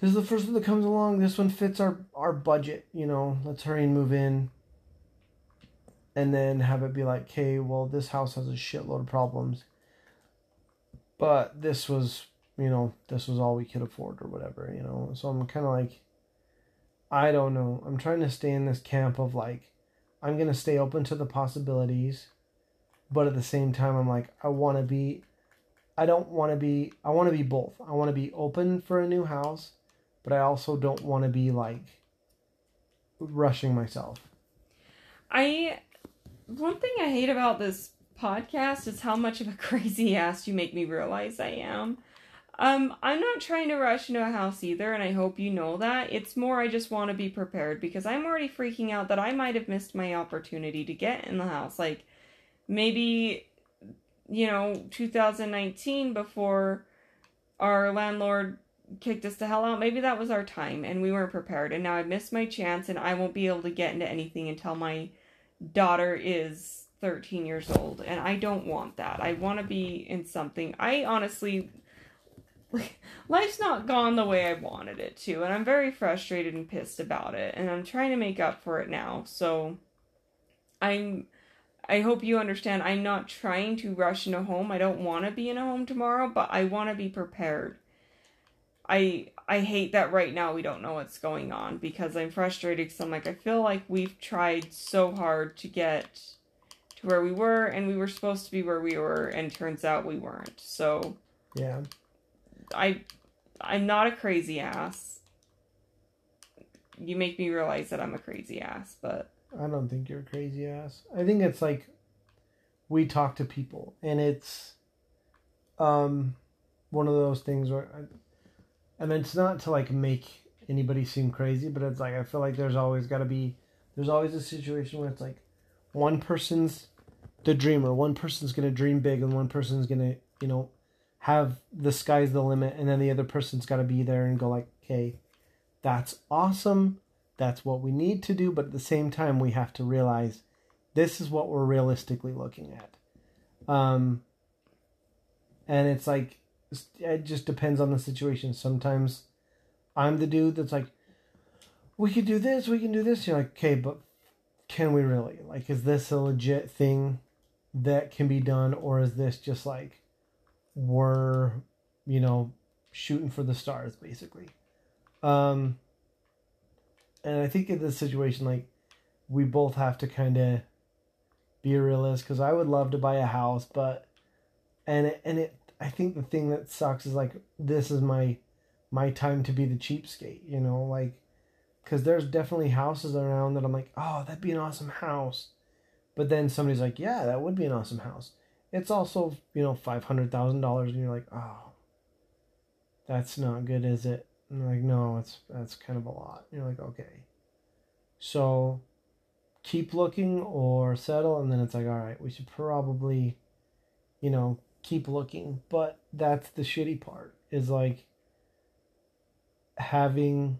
this is the first one that comes along. This one fits our our budget. You know, let's hurry and move in. And then have it be like, okay, well, this house has a shitload of problems. But this was, you know, this was all we could afford or whatever, you know. So I'm kind of like, I don't know. I'm trying to stay in this camp of like, I'm going to stay open to the possibilities. But at the same time, I'm like, I want to be, I don't want to be, I want to be both. I want to be open for a new house, but I also don't want to be like rushing myself. I one thing I hate about this podcast is how much of a crazy ass you make me realize I am. Um, I'm not trying to rush into a house either, and I hope you know that. It's more I just want to be prepared because I'm already freaking out that I might have missed my opportunity to get in the house. Like maybe you know 2019 before our landlord kicked us the hell out. Maybe that was our time and we weren't prepared. And now I missed my chance and I won't be able to get into anything until my daughter is 13 years old. And I don't want that. I want to be in something. I honestly. Life's not gone the way I wanted it to, and I'm very frustrated and pissed about it, and I'm trying to make up for it now. So, I'm I hope you understand I'm not trying to rush in a home. I don't want to be in a home tomorrow, but I want to be prepared. I I hate that right now we don't know what's going on because I'm frustrated because I'm like I feel like we've tried so hard to get to where we were and we were supposed to be where we were and turns out we weren't. So Yeah. I I'm not a crazy ass. You make me realize that I'm a crazy ass, but I don't think you're a crazy ass. I think it's like we talk to people and it's um one of those things where I, Mean it's not to like make anybody seem crazy, but it's like I feel like there's always got to be there's always a situation where it's like one person's the dreamer, one person's to dream big and one person's to, you know, have the sky's the limit and then the other person's got to be there and go like, "Okay, that's awesome that's what we need to do, but at the same time, we have to realize this is what we're realistically looking at. Um, and it's like, it just depends on the situation. Sometimes I'm the dude that's like, we can do this, we can do this. You're like, okay, but can we really? Like, is this a legit thing that can be done, or is this just like we're, you know, shooting for the stars, basically? Um, and I think in this situation, like, we both have to kind of be realist because I would love to buy a house, but and it, and it I think the thing that sucks is like this is my my time to be the cheapskate, you know, like because there's definitely houses around that I'm like, oh, that'd be an awesome house, but then somebody's like, yeah, that would be an awesome house. It's also you know five hundred thousand dollars, and you're like, oh, that's not good, is it? And like, no, it's that's kind of a lot. And you're like, okay. So keep looking or settle and then it's like, all right, we should probably, you know, keep looking. But that's the shitty part is like having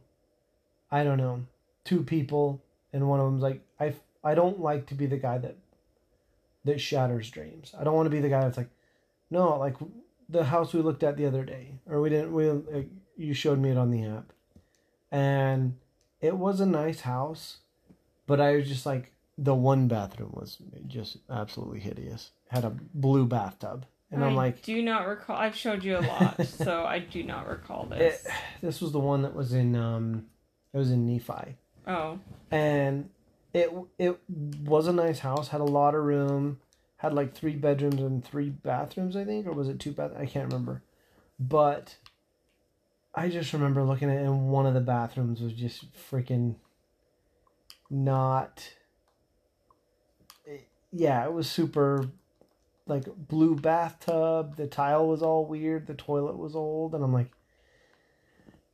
I don't know, two people and one of them's like I I don't like to be the guy that that shatters dreams. I don't want to be the guy that's like no, like the house we looked at the other day or we didn't we like, you showed me it on the app. And it was a nice house, but I was just like the one bathroom was just absolutely hideous. Had a blue bathtub. And I am like do not recall I've showed you a lot, so I do not recall this. It, this was the one that was in um it was in Nephi. Oh. And it it was a nice house, had a lot of room, had like three bedrooms and three bathrooms, I think, or was it two bath I can't remember. But I just remember looking at it and one of the bathrooms was just freaking not yeah, it was super like blue bathtub, the tile was all weird, the toilet was old, and I'm like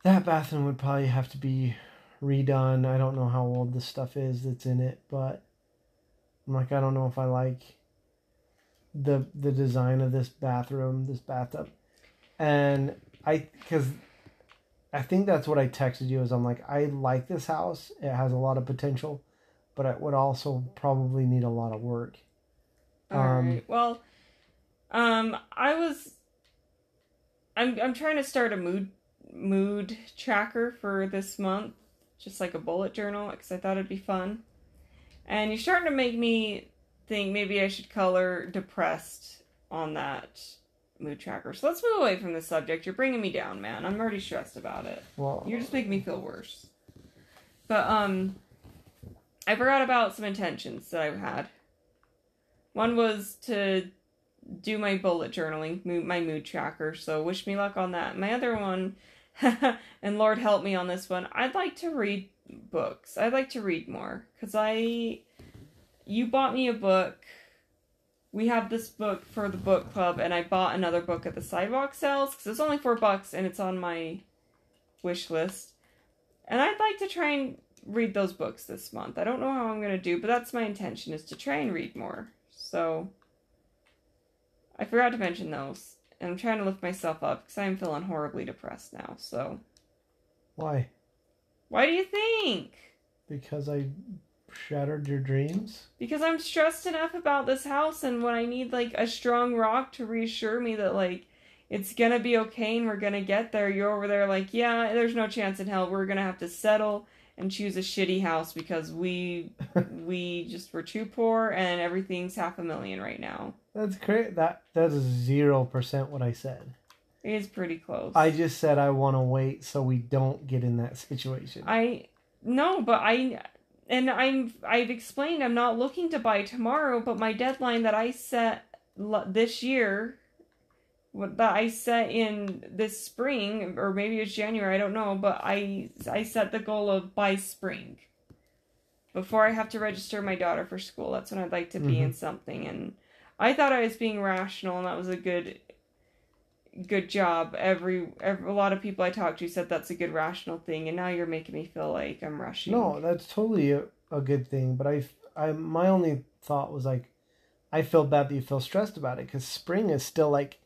that bathroom would probably have to be redone. I don't know how old the stuff is that's in it, but I'm like I don't know if I like the the design of this bathroom, this bathtub. And I cuz I think that's what I texted you. Is I'm like, I like this house. It has a lot of potential, but it would also probably need a lot of work. All um, right. Well, um, I was. I'm I'm trying to start a mood mood tracker for this month, just like a bullet journal, because I thought it'd be fun. And you're starting to make me think maybe I should color depressed on that mood tracker. So let's move away from the subject. You're bringing me down, man. I'm already stressed about it. Well, You're just making me feel worse. But um I forgot about some intentions that I had. One was to do my bullet journaling, my mood tracker. So wish me luck on that. My other one, and Lord help me on this one. I'd like to read books. I'd like to read more cuz I you bought me a book. We have this book for the book club and I bought another book at the sidewalk sales cuz it's only 4 bucks and it's on my wish list. And I'd like to try and read those books this month. I don't know how I'm going to do, but that's my intention is to try and read more. So I forgot to mention those. And I'm trying to lift myself up because I'm feeling horribly depressed now. So why? why do you think? Because I shattered your dreams. Because I'm stressed enough about this house and when I need like a strong rock to reassure me that like it's gonna be okay and we're gonna get there, you're over there like, yeah, there's no chance in hell. We're gonna have to settle and choose a shitty house because we we just were too poor and everything's half a million right now. That's great. That that is zero percent what I said. It is pretty close. I just said I want to wait so we don't get in that situation. I no, but I and I'm I've explained I'm not looking to buy tomorrow, but my deadline that I set this year that I set in this spring or maybe it's January, I don't know, but I I set the goal of by spring. Before I have to register my daughter for school, that's when I'd like to be in mm-hmm. something and I thought I was being rational and that was a good good job. Every, every a lot of people I talked to said that's a good rational thing, and now you're making me feel like I'm rushing. no, that's totally a, a good thing. But I, I, my only thought was like, I feel bad that you feel stressed about it because spring is still like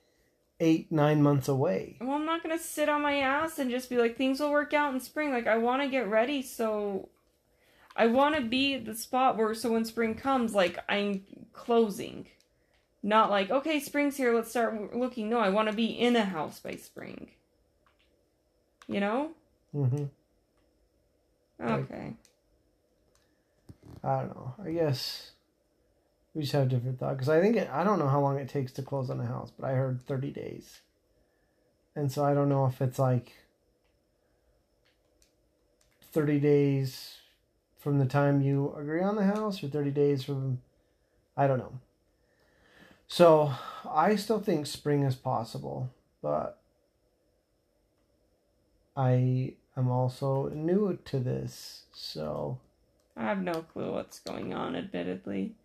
eight, nine months away. Well, I'm not gonna sit on my ass and just be like things will work out in spring. Like I want to get ready, so I want to be at the spot where so when spring comes, like I'm closing. Not like okay, spring's here. Let's start looking. No, I want to be in a house by spring. You know? Mm hmm. Like- Okay. I don't know. I guess we just have a different thought because I think it, I don't know how long it takes to close on a house, but I heard thirty days, and so I don't know if it's like thirty days from the time you agree on the house or thirty days from I don't know. So I still think spring is possible, but I am also new to this, so. I have no clue what's going on, admittedly.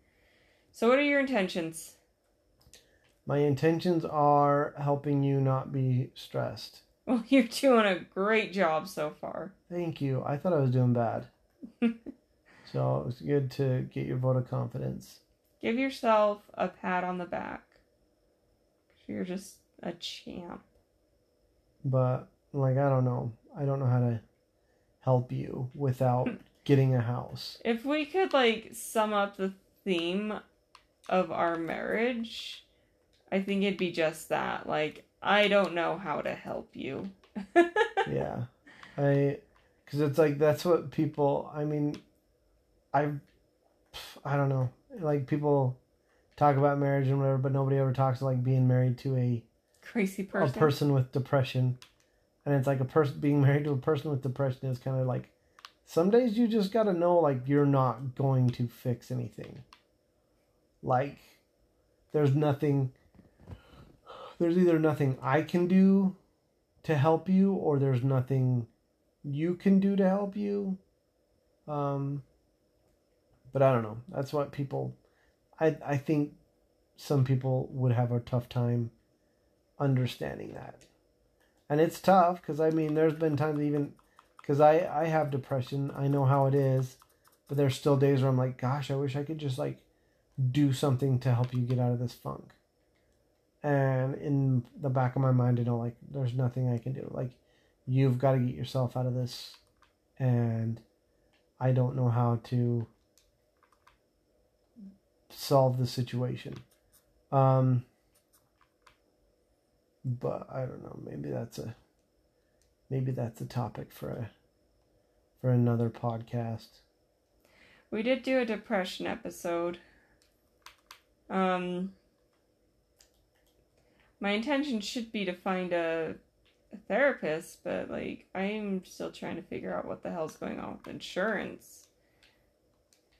So, what are your intentions? My intentions are helping you not be stressed. Well, you're doing a great job so far. Thank you. I thought I was doing bad. so it was good to get your vote of confidence. Give yourself a pat on the back. You're just a champ. But, like, I don't know. I don't know how to help you without getting a house. If we could, like, sum up the theme of our marriage, I think it'd be just that. Like, I don't know how to help you. yeah. I, because it's like, that's what people, I mean, I, I don't know. Like, people talk about marriage and whatever, but nobody ever talks like being married to a Crazy person. a person with depression and it's like a person being married to a person with depression is kind of like some days you just got to know like you're not going to fix anything like there's nothing there's either nothing i can do to help you or there's nothing you can do to help you. Um but i don't know. That's what people i i think some people would have a tough time understanding that. And it's tough because i mean there's been times even because i i have depression. I know how it is but there's still days where i'm like gosh i wish i could just like do something to help you get out of this funk and in the back of my mind i know like there's nothing i can do like you've got to get yourself out of this and i don't know how to solve the situation um but I don't know. Maybe that's a maybe that's a topic for a for another podcast. We did do a depression episode. Um my intention should be to find a, a therapist, but like I'm still trying to figure out what the hell's going on with insurance.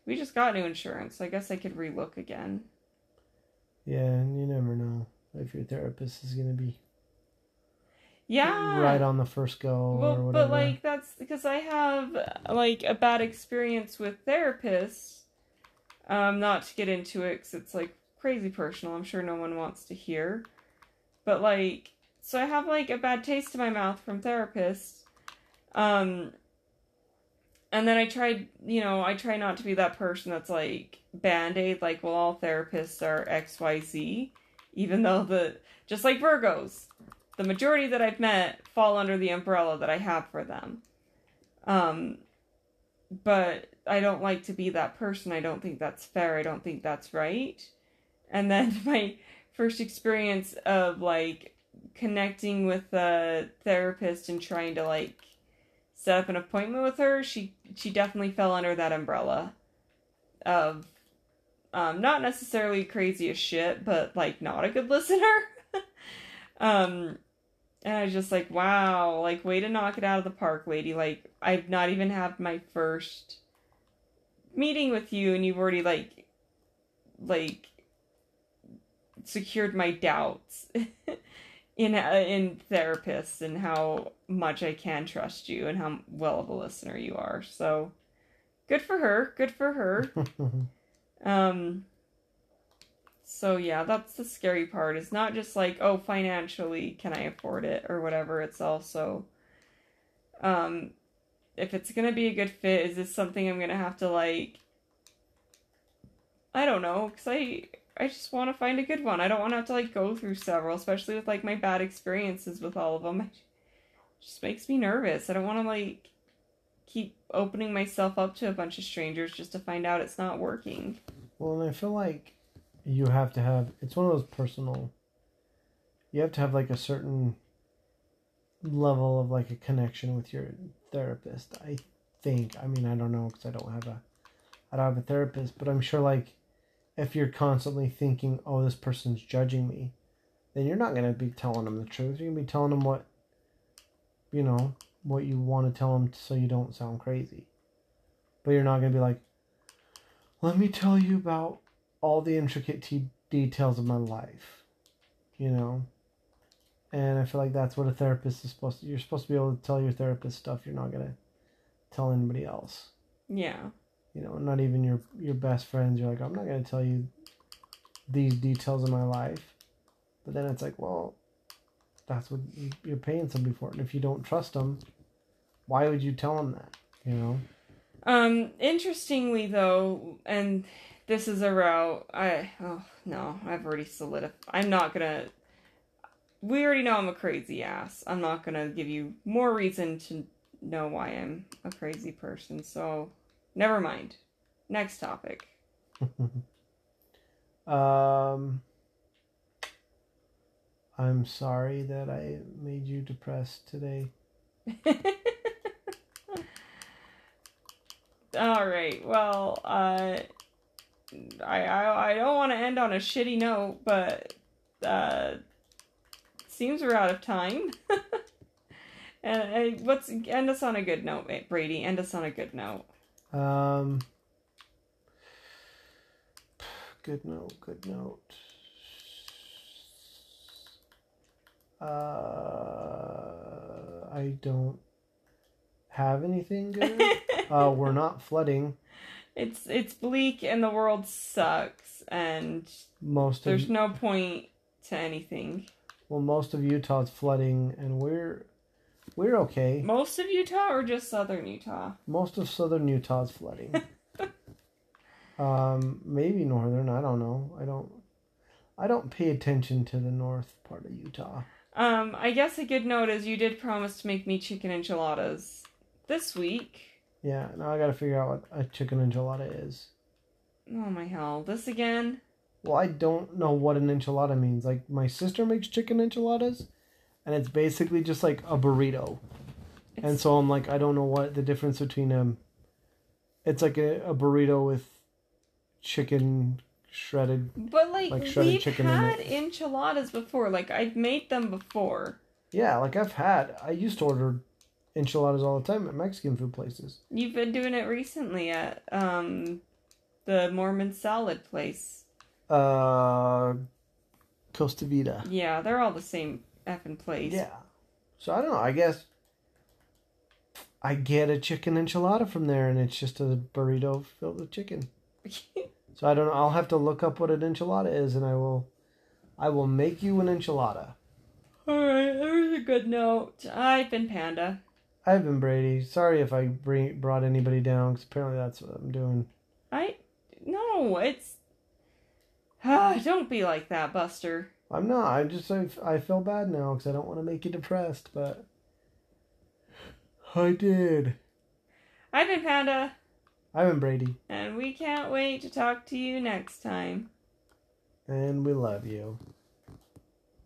We just got new insurance. I guess I could relook again. Yeah, and you never know if your therapist is gonna be Yeah. right on the first go or Well, whatever. but like that's because I have like a bad experience with therapists. Um, not to get into it because it's like crazy personal. I'm sure no one wants to hear, but like, so I have like a bad taste in my mouth from therapists. Um, and then I tried, you know, I try not to be that person that's like band aid, like, well, all therapists are X, Y, Z, even though the just like Virgos, the majority that I've met fall under the umbrella that I have for them. Um, but I don't like to be that person. I don't think that's fair. I don't think that's right. And then my first experience of like connecting with a therapist and trying to like set up an appointment with her, she she definitely fell under that umbrella of um, not necessarily crazy as shit, but like not a good listener. um, and I was just like, wow, like way to knock it out of the park, lady. Like I've not even had my first meeting with you, and you've already like, like, secured my doubts in uh, in therapists and how much I can trust you and how well of a listener you are. So, good for her. Good for her. Um so yeah, that's the scary part. It's not just like, oh, financially can I afford it or whatever. It's also um if it's going to be a good fit, is this something I'm going to have to like I don't know, cuz I I just want to find a good one. I don't want to have to like go through several, especially with like my bad experiences with all of them. It just makes me nervous. I don't want to like keep opening myself up to a bunch of strangers just to find out it's not working. Well, and I feel like you have to have it's one of those personal you have to have like a certain level of like a connection with your therapist. I think. I mean, I don't know cuz I don't have a I don't have a therapist, but I'm sure like if you're constantly thinking, "Oh, this person's judging me," then you're not going to be telling them the truth. You're going to be telling them what you know, what you want to tell them so you don't sound crazy. But you're not going to be like, let me tell you about all the intricate t- details of my life, you know? And I feel like that's what a therapist is supposed to, you're supposed to be able to tell your therapist stuff you're not going to tell anybody else. Yeah. You know, not even your, your best friends. You're like, I'm not going to tell you these details of my life. But then it's like, well, that's what you- you're paying somebody for. And if you don't trust them, why would you tell them that? You know? Um, interestingly though, and this is a row. I oh no, I've already solidified. I'm not gonna. We already know I'm a crazy ass. I'm not gonna give you more reason to know why I'm a crazy person. So, never mind. Next topic. Um, I'm sorry that I made you depressed today. All right. Well, uh, I I, I don't want to end on a shitty note, but uh, seems we're out of time. and uh, let's end us on a good note, Brady. End us on a good note. Um, good note, good note. Uh, I don't have anything good. uh, we're not flooding. It's it's bleak and the world sucks, and Most of there's no point to anything. well, most of Utah's flooding, and we're we're okay. Most of Utah or just southern Utah? Most of southern Utah's flooding. um, maybe northern. I don't know. I don't. I don't pay attention to the north part of Utah. Um, I guess a good note is you did promise to make me chicken enchiladas this week. Yeah. Now I got to figure out what a chicken enchilada is. Oh my hell, this again? Well, I don't know what an enchilada means. Like my sister makes chicken enchiladas, and it's basically just like a burrito, and so I'm like, I don't know what the difference between them. it's like a, a burrito with chicken shredded. But like, Like shredded we've chicken had enchiladas before. Like I've made them before. Yeah, like I've had. I used to order enchiladas all the time at Mexican food places. You've been doing it recently at um the Mormon salad place. Uh, Costa Vida. Yeah, they're all the same effing place. Yeah. So I don't know. I guess I get a chicken enchilada from there, and it's just a burrito filled with chicken. So I don't know. I'll have to look up what an enchilada is, and I will, I will make you an enchilada. Alright, there's a good note. I've been Panda. I've been Brady. Sorry if I bring, brought anybody down, because apparently that's what I'm doing. I no, it's ah, don't be like that, Buster. I'm not. I just I, I feel bad now because I don't want to make you depressed, but I did. I've been Panda, I've been Brady, and we can't wait to talk to you next time. and we love you.